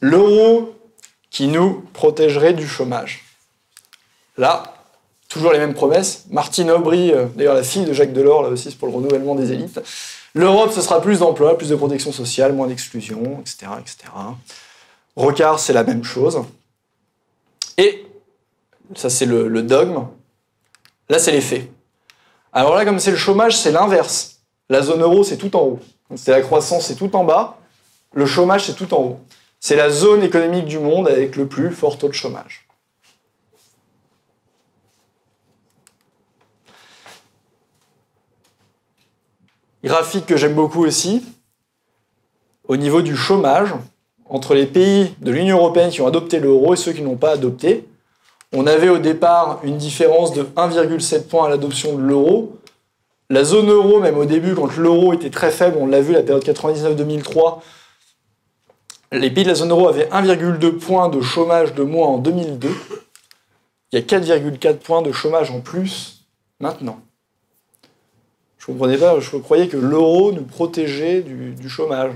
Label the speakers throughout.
Speaker 1: l'euro qui nous protégerait du chômage. Là, toujours les mêmes promesses. Martine Aubry, euh, d'ailleurs la fille de Jacques Delors, là aussi, c'est pour le renouvellement des élites. L'Europe, ce sera plus d'emplois, plus de protection sociale, moins d'exclusion, etc., etc. Rocard, c'est la même chose. Et, ça c'est le, dogme, là c'est les faits. Alors là, comme c'est le chômage, c'est l'inverse. La zone euro, c'est tout en haut. C'est la croissance, c'est tout en bas. Le chômage, c'est tout en haut. C'est la zone économique du monde avec le plus fort taux de chômage. Graphique que j'aime beaucoup aussi, au niveau du chômage, entre les pays de l'Union européenne qui ont adopté l'euro et ceux qui n'ont pas adopté, on avait au départ une différence de 1,7 points à l'adoption de l'euro. La zone euro, même au début, quand l'euro était très faible, on l'a vu la période 99-2003, les pays de la zone euro avaient 1,2 points de chômage de moins en 2002. Il y a 4,4 points de chômage en plus maintenant. Je ne comprenais pas, je croyais que l'euro nous protégeait du, chômage.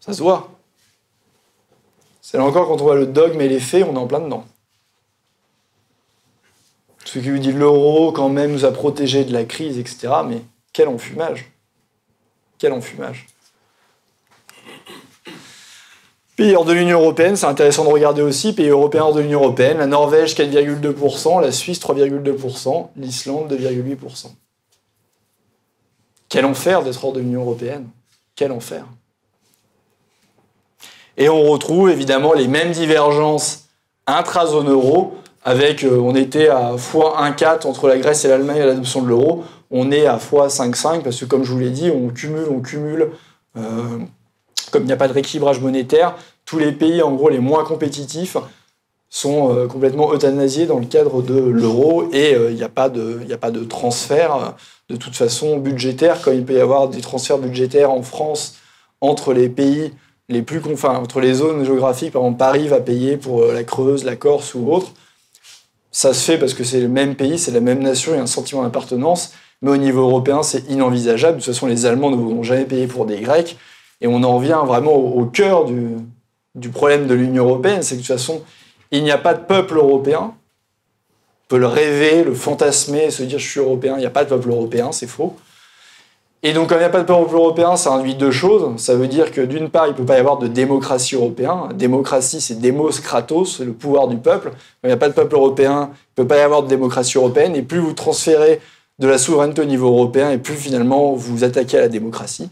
Speaker 1: Ça se voit. C'est là encore quand on voit le dogme et les faits, on est en plein dedans. Ce qui lui dit l'euro quand même nous a protégés de la crise, etc. Mais quel enfumage. Quel enfumage. Pays hors de l'Union européenne, c'est intéressant de regarder aussi, pays européens hors de l'Union européenne, la Norvège 4,2%, la Suisse 3,2%, l'Islande 2,8%. Quel enfer d'être hors de l'Union européenne. Quel enfer. Et on retrouve évidemment les mêmes divergences intra-zone euro, avec, euh, on était à x1,4 entre la Grèce et l'Allemagne à l'adoption de l'euro, on est à x5,5 parce que comme je vous l'ai dit, on cumule, on cumule. Euh, comme il n'y a pas de rééquilibrage monétaire, tous les pays, en gros, les moins compétitifs sont euh, complètement euthanasiés dans le cadre de l'euro et il n'y a, pas de, de transfert de toute façon budgétaire, comme il peut y avoir des transferts budgétaires en France entre les pays les plus enfin, entre les zones géographiques, par exemple Paris va payer pour la Creuse, la Corse ou autre. Ça se fait parce que c'est le même pays, c'est la même nation, il y a un sentiment d'appartenance, mais au niveau européen, c'est inenvisageable. De toute façon, les Allemands ne vont jamais payer pour des Grecs. Et on en revient vraiment au, cœur du, problème de l'Union européenne, c'est que de toute façon, il n'y a pas de peuple européen. On peut le rêver, le fantasmer, se dire je suis européen, il n'y a pas de peuple européen, c'est faux. Et donc, quand il n'y a pas de peuple européen, ça induit deux choses. Ça veut dire que d'une part, il ne peut pas y avoir de démocratie européenne. Démocratie, c'est démos kratos, c'est le pouvoir du peuple. Quand il n'y a pas de peuple européen, il ne peut pas y avoir de démocratie européenne. Et plus vous transférez de la souveraineté au niveau européen, et plus finalement vous attaquez à la démocratie.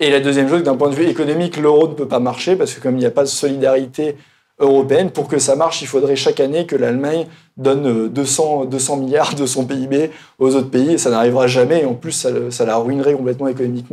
Speaker 1: Et la deuxième chose, d'un point de vue économique, l'euro ne peut pas marcher parce que comme il n'y a pas de solidarité européenne, pour que ça marche, il faudrait chaque année que l'Allemagne donne 200, 200 milliards de son PIB aux autres pays et ça n'arrivera jamais. Et en plus, ça, ça la ruinerait complètement économiquement.